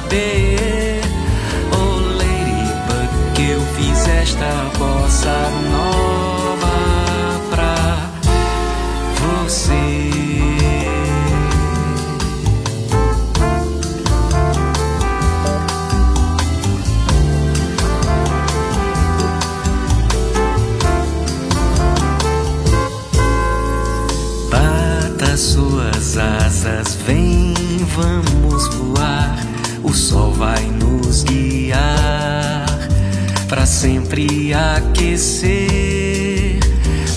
saber. Oh Ladybug, que eu fiz esta bossa nova pra você. Bata suas asas, vem, vamos sol vai nos guiar para sempre aquecer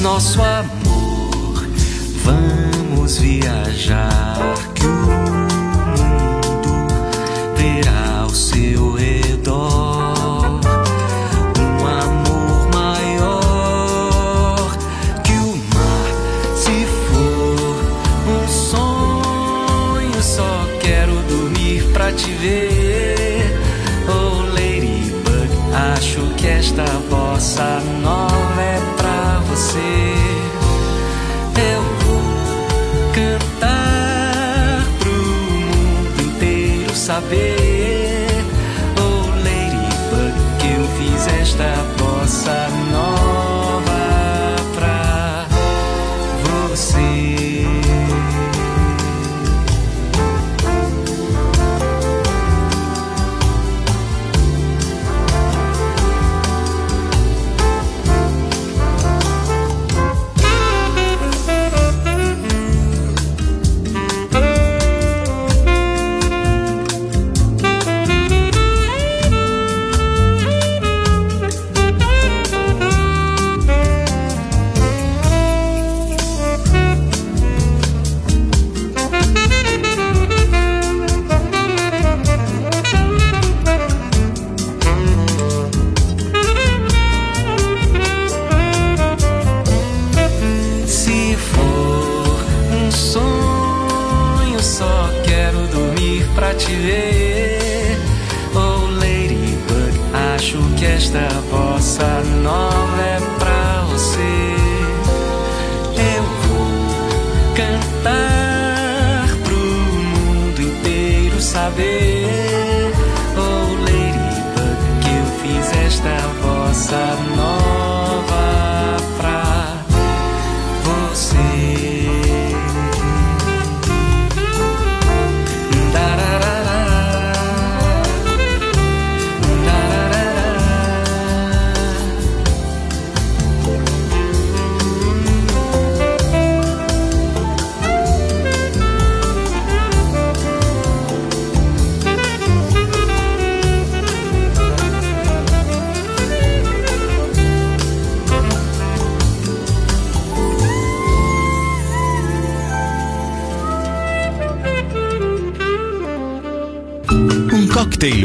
nosso amor. Vamos viajar Esta bossa nova é pra você. Eu vou cantar pro mundo inteiro saber.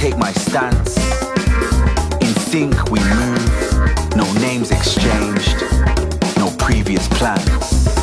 take my stance. In sync we move, no names exchanged, no previous plans.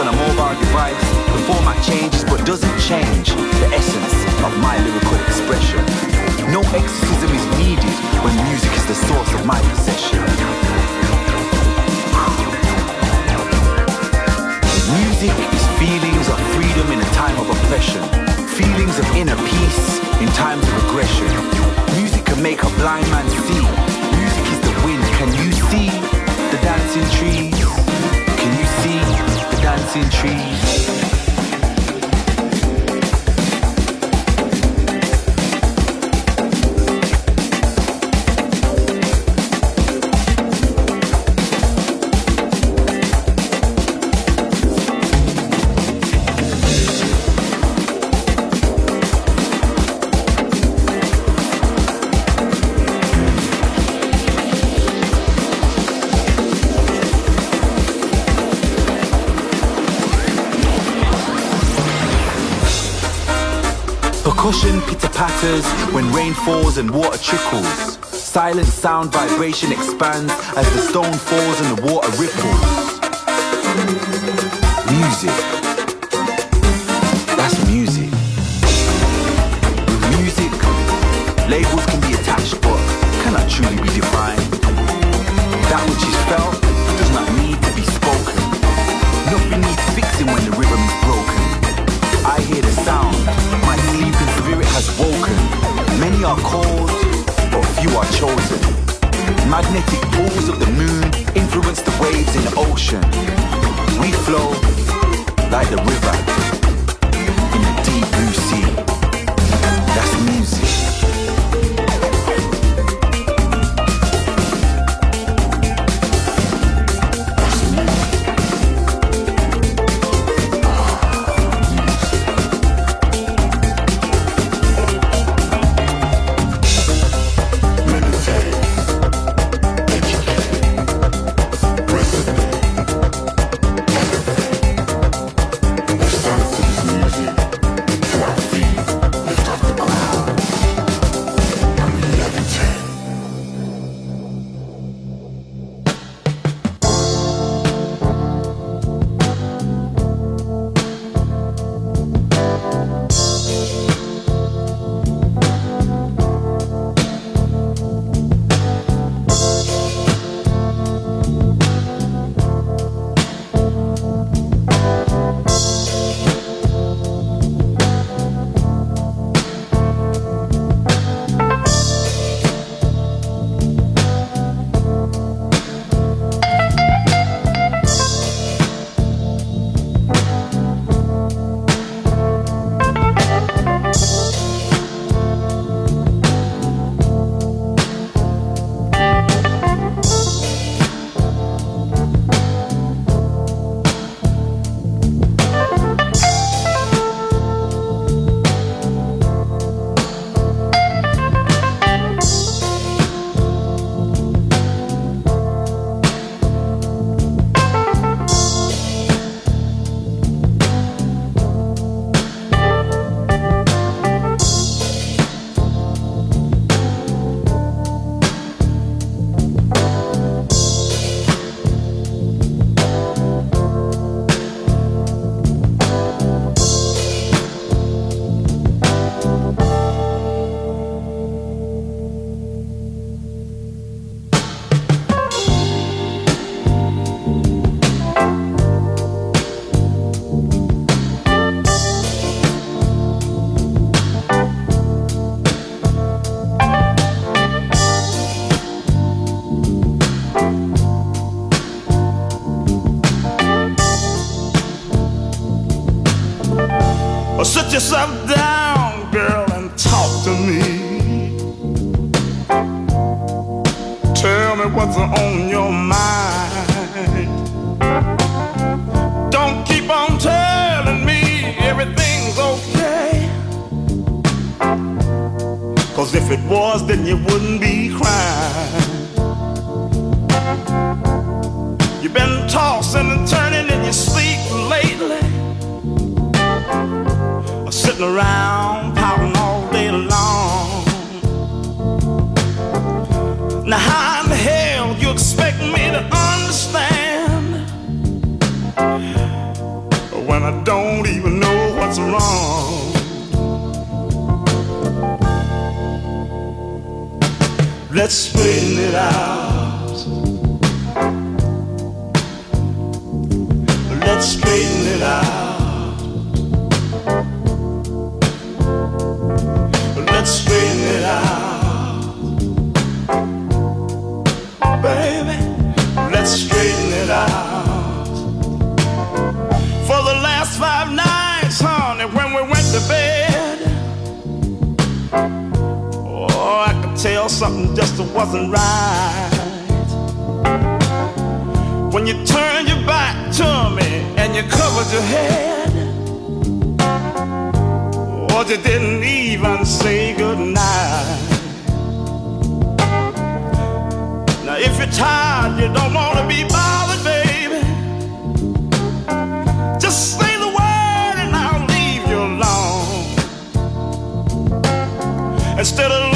on a mobile device. The format changes but doesn't change the essence of my lyrical expression. No exorcism is needed when music is the source of my possession. Music is feelings of freedom in a time of oppression. Feelings of inner peace in times of aggression. Music can make a blind man see. Music is the wind. Can you see the dancing trees? Can you see? plants and trees. rain pitter patters, when rain falls and water trickles. Silent sound vibration expands as the stone falls and the water ripples. Music. just wasn't right. When you turned your back to me and you covered your head, or you didn't even say goodnight. Now, if you're tired, you don't want to be bothered, baby. Just say the word and I'll leave you alone. Instead of